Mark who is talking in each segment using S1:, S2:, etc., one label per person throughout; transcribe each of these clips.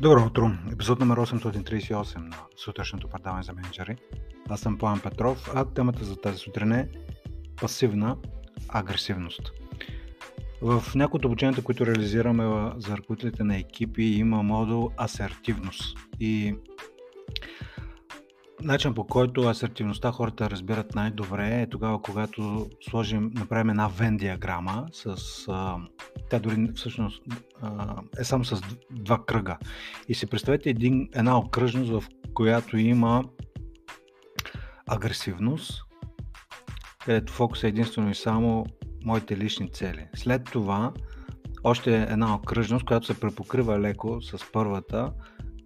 S1: Добро утро! Епизод номер 838 на сутрешното предаване за менеджери. Аз съм План Петров, а темата за тази сутрин е пасивна агресивност. В някои от обученията, които реализираме за ръководителите на екипи, има модул асертивност. И начин по който асертивността хората разбират най-добре е тогава, когато сложим, направим една вен диаграма с тя дори всъщност е само с два кръга. И си представете един, една окръжност, в която има агресивност, където фокус е единствено и само моите лични цели. След това още една окръжност, която се препокрива леко с първата,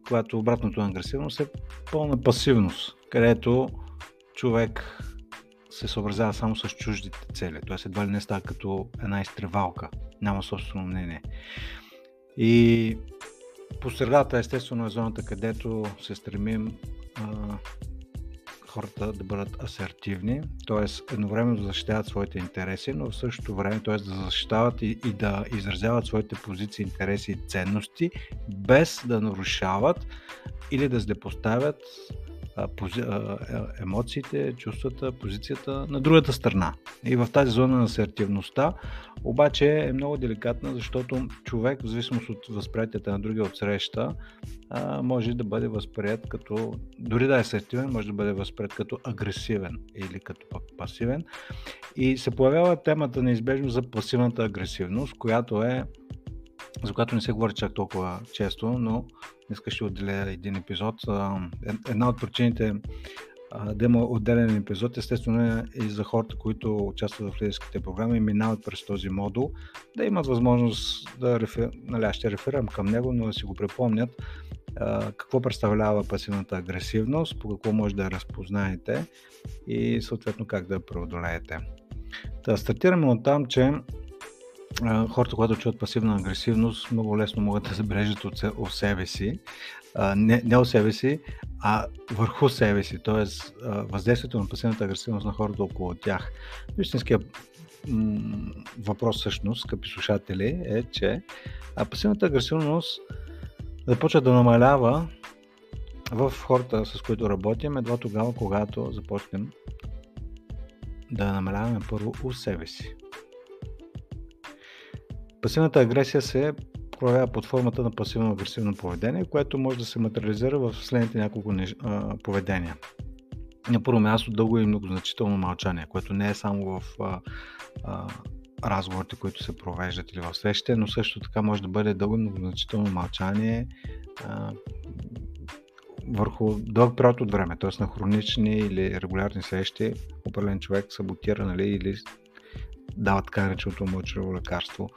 S1: която обратното на агресивност е пълна пасивност, където човек се съобразява само с чуждите цели. Т.е. едва ли не става като една изтревалка. Няма собствено мнение. И по средата естествено е зоната, където се стремим а, хората да бъдат асертивни, т.е. едновременно да защитават своите интереси, но в същото време, т.е. да защитават и, и да изразяват своите позиции, интереси и ценности, без да нарушават или да злепоставят емоциите, чувствата, позицията на другата страна. И в тази зона на асертивността обаче е много деликатна, защото човек, в зависимост от възприятията на другия от среща, може да бъде възприят като, дори да е асертивен, може да бъде възприят като агресивен или като пасивен. И се появява темата неизбежно за пасивната агресивност, която е за която не се говори чак толкова често, но днес ще отделя един епизод. Една от причините да има отделен епизод, естествено е и за хората, които участват в лидерските програми и минават през този модул, да имат възможност да рефер... нали, аз ще реферирам към него, но да си го припомнят какво представлява пасивната агресивност, по какво може да я разпознаете и съответно как да я преодолеете. Да стартираме от там, че хората, когато чуят пасивна агресивност, много лесно могат да забележат от, себе си, не, не от себе си, а върху себе си, т.е. въздействието на пасивната агресивност на хората около тях. Истинският въпрос всъщност, скъпи слушатели, е, че пасивната агресивност започва да намалява в хората, с които работим, едва тогава, когато започнем да намаляваме първо у себе си. Пасивната агресия се проявява под формата на пасивно-агресивно поведение, което може да се материализира в следните няколко поведения. На първо място дълго и многозначително мълчание, което не е само в а, а, разговорите, които се провеждат или в срещите, но също така може да бъде дълго и многозначително мълчание а, върху дълъг период от време, т.е. на хронични или регулярни срещи, определен човек саботира нали, или дава така нареченото мълчаливо лекарство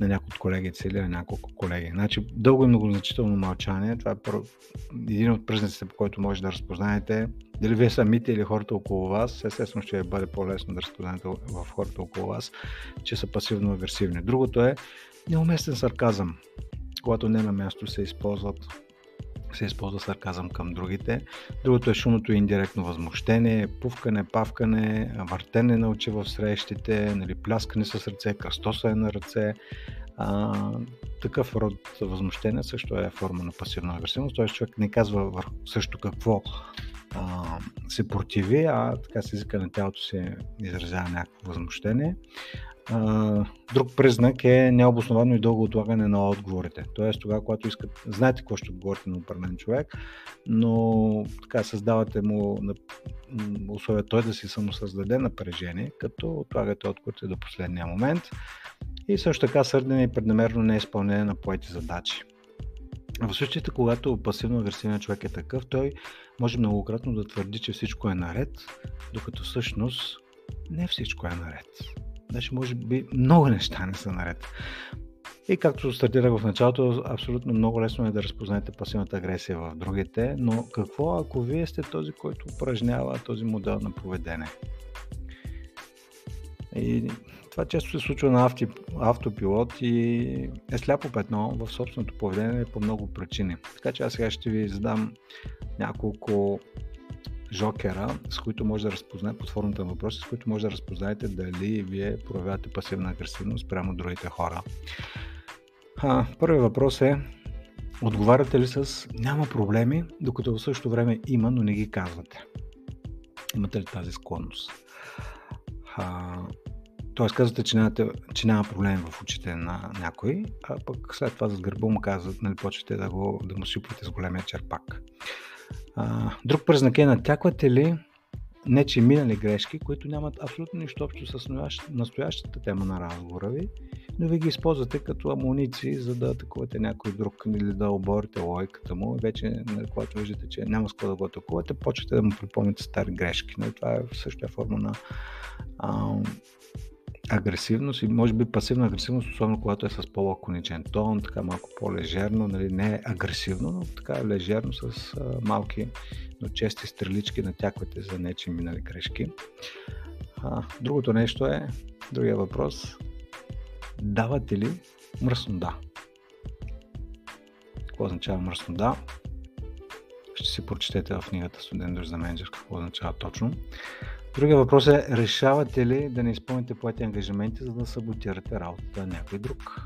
S1: на някои от колегите или на няколко колеги. Значи, дълго и многозначително мълчание, това е един от признаците, по който може да разпознаете дали вие самите или хората около вас, естествено ще бъде по-лесно да разпознаете в хората около вас, че са пасивно-агресивни. Другото е неуместен сарказъм, когато не на място се използват се използва сарказъм към другите. Другото е шумното и индиректно възмущение, пувкане, павкане, въртене на очи в срещите, нали, пляскане с ръце, кръстосане на ръце. А, такъв род възмущение също е форма на пасивна агресивност, т.е. човек не казва също какво а, се противи, а така с езика на тялото се изразява някакво възмущение друг признак е необосновано и дълго отлагане на отговорите. Тоест тогава, когато искат, знаете какво ще отговорите на определен човек, но така създавате му на условия той да си самосъздаде напрежение, като отлагате отговорите до последния момент и също така сърдене и преднамерно неизпълнение на поети задачи. В случаите, когато пасивно-агресивният човек е такъв, той може многократно да твърди, че всичко е наред, докато всъщност не всичко е наред. Значи, може би много неща не са наред. И както стартирах в началото, абсолютно много лесно е да разпознаете пасивната агресия в другите, но какво ако вие сте този, който упражнява този модел на поведение? И това често се случва на авто, автопилот и е сляпо петно в собственото поведение по много причини. Така че аз сега ще ви задам няколко жокера, с които може да разпознаете, под формата на въпроси, с които може да разпознаете дали вие проявявате пасивна агресивност прямо другите хора. Първият въпрос е Отговаряте ли с няма проблеми, докато в същото време има, но не ги казвате? Имате ли тази склонност? А, Тоест казвате, че, нямате, че няма проблем в очите на някой, а пък след това с гърба му казват, нали, почвате да, го, да му сипвате с големия черпак. А, друг признак е натяквате ли не че минали грешки, които нямат абсолютно нищо общо с настоящата тема на разговора ви, но ви ги използвате като амуниции, за да атакувате някой друг или да оборите логиката му. Вече, когато виждате, че няма с да го атакувате, почвате да му припомните стари грешки. Нали, това е същата форма на а, агресивност и може би пасивна агресивност, особено когато е с по-лаконичен тон, така малко по-лежерно, нали, не е агресивно, но така лежерно с а, малки, но чести стрелички натяквате за нечи минали грешки. А, другото нещо е, другия въпрос, давате ли мръснода? Какво означава мръснода? Ще си прочетете в книгата Студент за менеджер какво означава точно. Другия въпрос е, решавате ли да не изпълните плати ангажименти, за да саботирате работата на някой друг?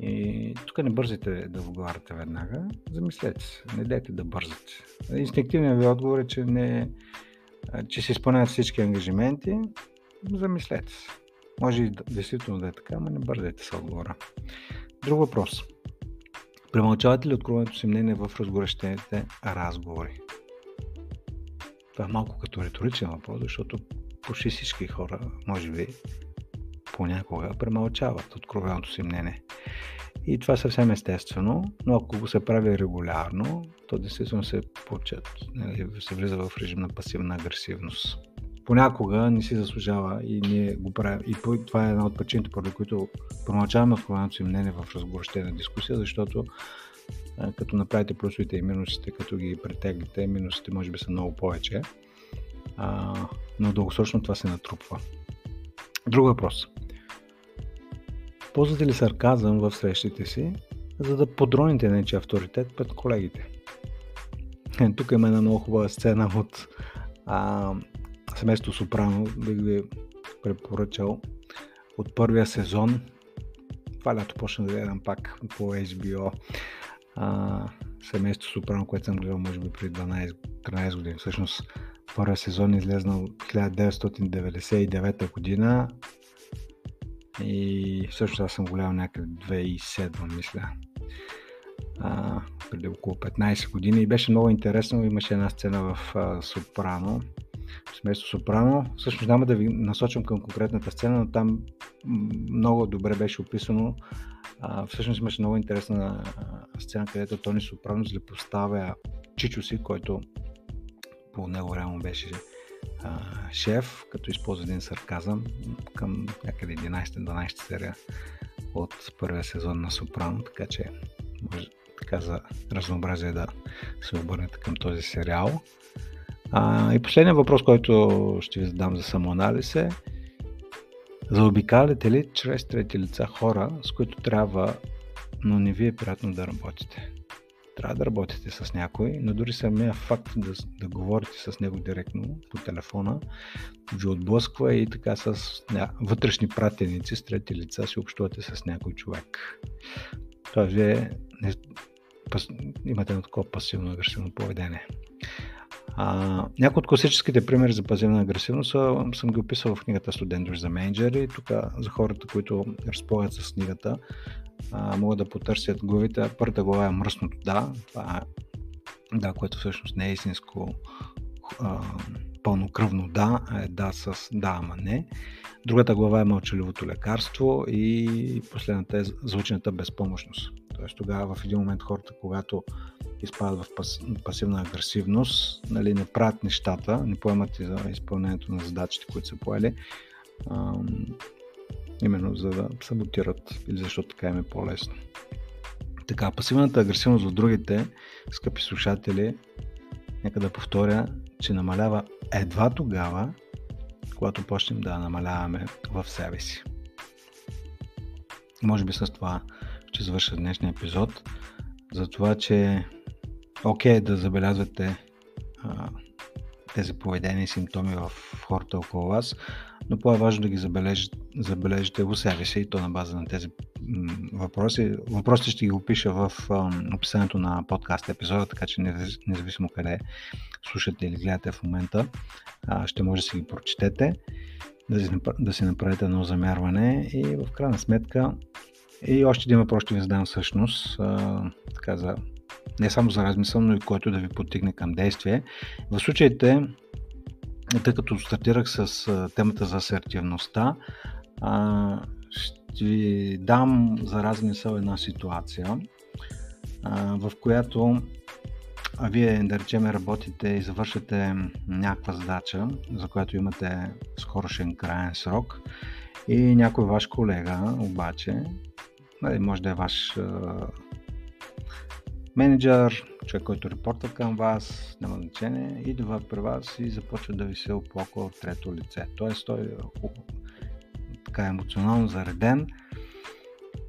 S1: И тук не бързите да отговаряте веднага, замислете се, не дайте да бързате. Инстинктивният ви отговор е, че, не, че се изпълняват всички ангажименти, замислете се. Може и действително да е така, но не бързайте с отговора. Друг въпрос. Премълчавате ли откровеното си мнение в разгорещените разговори? Това е малко като риторичен въпрос, защото почти всички хора, може би, понякога премълчават откровеното си мнение. И това е съвсем естествено, но ако го се прави регулярно, то действително се почет, нали, се влиза в режим на пасивна агресивност. Понякога не си заслужава и ние го правим. И това е една от причините, поради които промълчаваме откровеното си мнение в разгорещена дискусия, защото като направите плюсовите и минусите, като ги претеглите, минусите може би са много повече, а, но дългосрочно това се натрупва. Друг въпрос. Ползвате ли сарказъм в срещите си, за да подроните нечия авторитет пред колегите? Е, тук има една много хубава сцена от а, семейство Сопрано, бих ви препоръчал от първия сезон. Това лято почна да гледам пак по HBO а, семейство Сопрано, което съм гледал може би преди 12-13 години. Всъщност първият сезон е излезнал 1999 година и всъщност аз съм гледал някъде 2007 мисля. А, преди около 15 години и беше много интересно. Имаше една сцена в а, Сопрано, семейство Сопрано. Всъщност няма да ви насочвам към конкретната сцена, но там много добре беше описано а, всъщност имаше много интересна сцена, където Тони Сопрано злепоставя Чичо си, който по него реално беше а, шеф, като използва един сарказъм към някъде 11-12 серия от първия сезон на Сопрано, така че може така за разнообразие да се обърнете към този сериал. А, и последният въпрос, който ще ви задам за самоанализ е Заобикаляте ли чрез трети лица хора, с които трябва, но не ви е приятно да работите? Трябва да работите с някой, но дори самия факт да, да говорите с него директно по телефона ви отблъсква и така с ня, вътрешни пратеници, с трети лица си общувате с някой човек. Това вие не, пас, имате едно такова пасивно агресивно поведение. А, някои от класическите примери за пазивна агресивност са, съм ги описал в книгата Студент за менеджери. Тук за хората, които разполагат с книгата, а, могат да потърсят главите. Първата глава е мръсното да. Това е да, което всъщност не е истинско а, пълнокръвно да, а е да с да, ама не. Другата глава е мълчаливото лекарство и последната е звучната безпомощност. Тоест тогава в един момент хората, когато изпадат в пас, пасивна агресивност, нали, не правят нещата, не поемат и за изпълнението на задачите, които са поели, именно за да саботират или защото така им е по-лесно. Така, пасивната агресивност в другите, скъпи слушатели, нека да повторя, че намалява едва тогава, когато почнем да намаляваме в себе си. Може би с това ще завърша днешния епизод. За това, че окей okay, да забелязвате а, тези поведения и симптоми в хората около вас, но по-важно да ги забележите, забележите в себе си и то на база на тези въпроси. Въпросите ще ги опиша в описанието на подкаст епизода, така че независимо къде слушате или гледате в момента, ще може да си ги прочетете, да си, да си направите едно замерване и в крайна сметка и още един въпрос ще ви задам всъщност, така за, не само за размисъл, но и който да ви подтигне към действие. В случаите, тъй като стартирах с темата за асертивността, ще ви дам за размисъл една ситуация, в която а вие, да речем, работите и завършате някаква задача, за която имате скорошен крайен срок и някой ваш колега обаче, нали, може да е ваш менеджер, човек, който репорта към вас, няма значение, идва при вас и започва да ви се оплаква от трето лице. Тоест той е така емоционално зареден,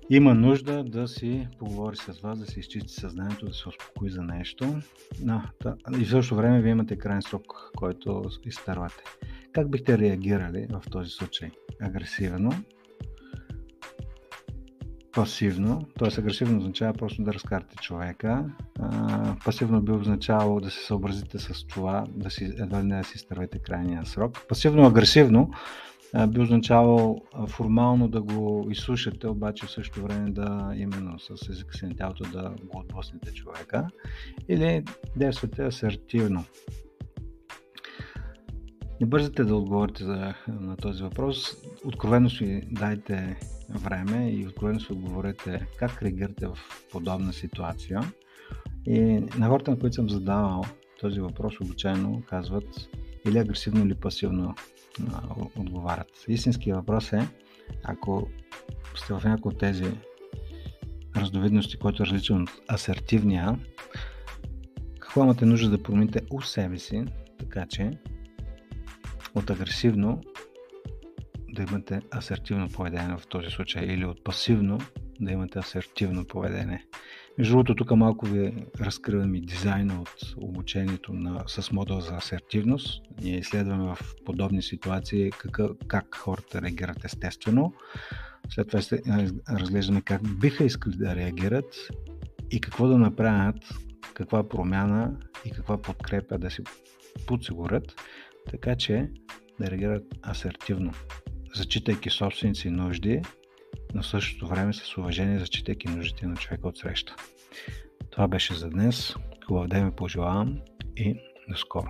S1: има нужда да си поговори с вас, да си изчисти съзнанието, да се успокои за нещо. Но, да, и в същото време вие имате крайен срок, който изтървате. Как бихте реагирали в този случай? Агресивно, пасивно, т.е. агресивно означава просто да разкарате човека, а, пасивно би означавало да се съобразите с това, да си, едва не да си изтървете крайния срок. Пасивно-агресивно би означавало формално да го изслушате, обаче в същото време да именно с езика си на тялото да го отблъснете човека или действате асертивно. Не бързате да отговорите за, на този въпрос. Откровено си дайте време и откровено си отговорете как реагирате в подобна ситуация. И на хората, на които съм задавал този въпрос, обичайно казват или агресивно, или пасивно отговарят. Истинският въпрос е, ако сте в някои от тези раздовидности, който е различен от асертивния, какво имате нужда да промените у себе си, така че от агресивно да имате асертивно поведение в този случай или от пасивно да имате асертивно поведение. Между другото, тук малко ви разкривам и дизайна от обучението на, с модул за асертивност. Ние изследваме в подобни ситуации как, как хората реагират естествено. След това разглеждаме как биха искали да реагират и какво да направят, каква промяна и каква подкрепа да си подсигурят, така че да реагират асертивно, зачитайки собствените си нужди но в същото време с уважение, зачитайки нуждите на човека от среща. Това беше за днес. Хубав ден ви пожелавам и до скоро.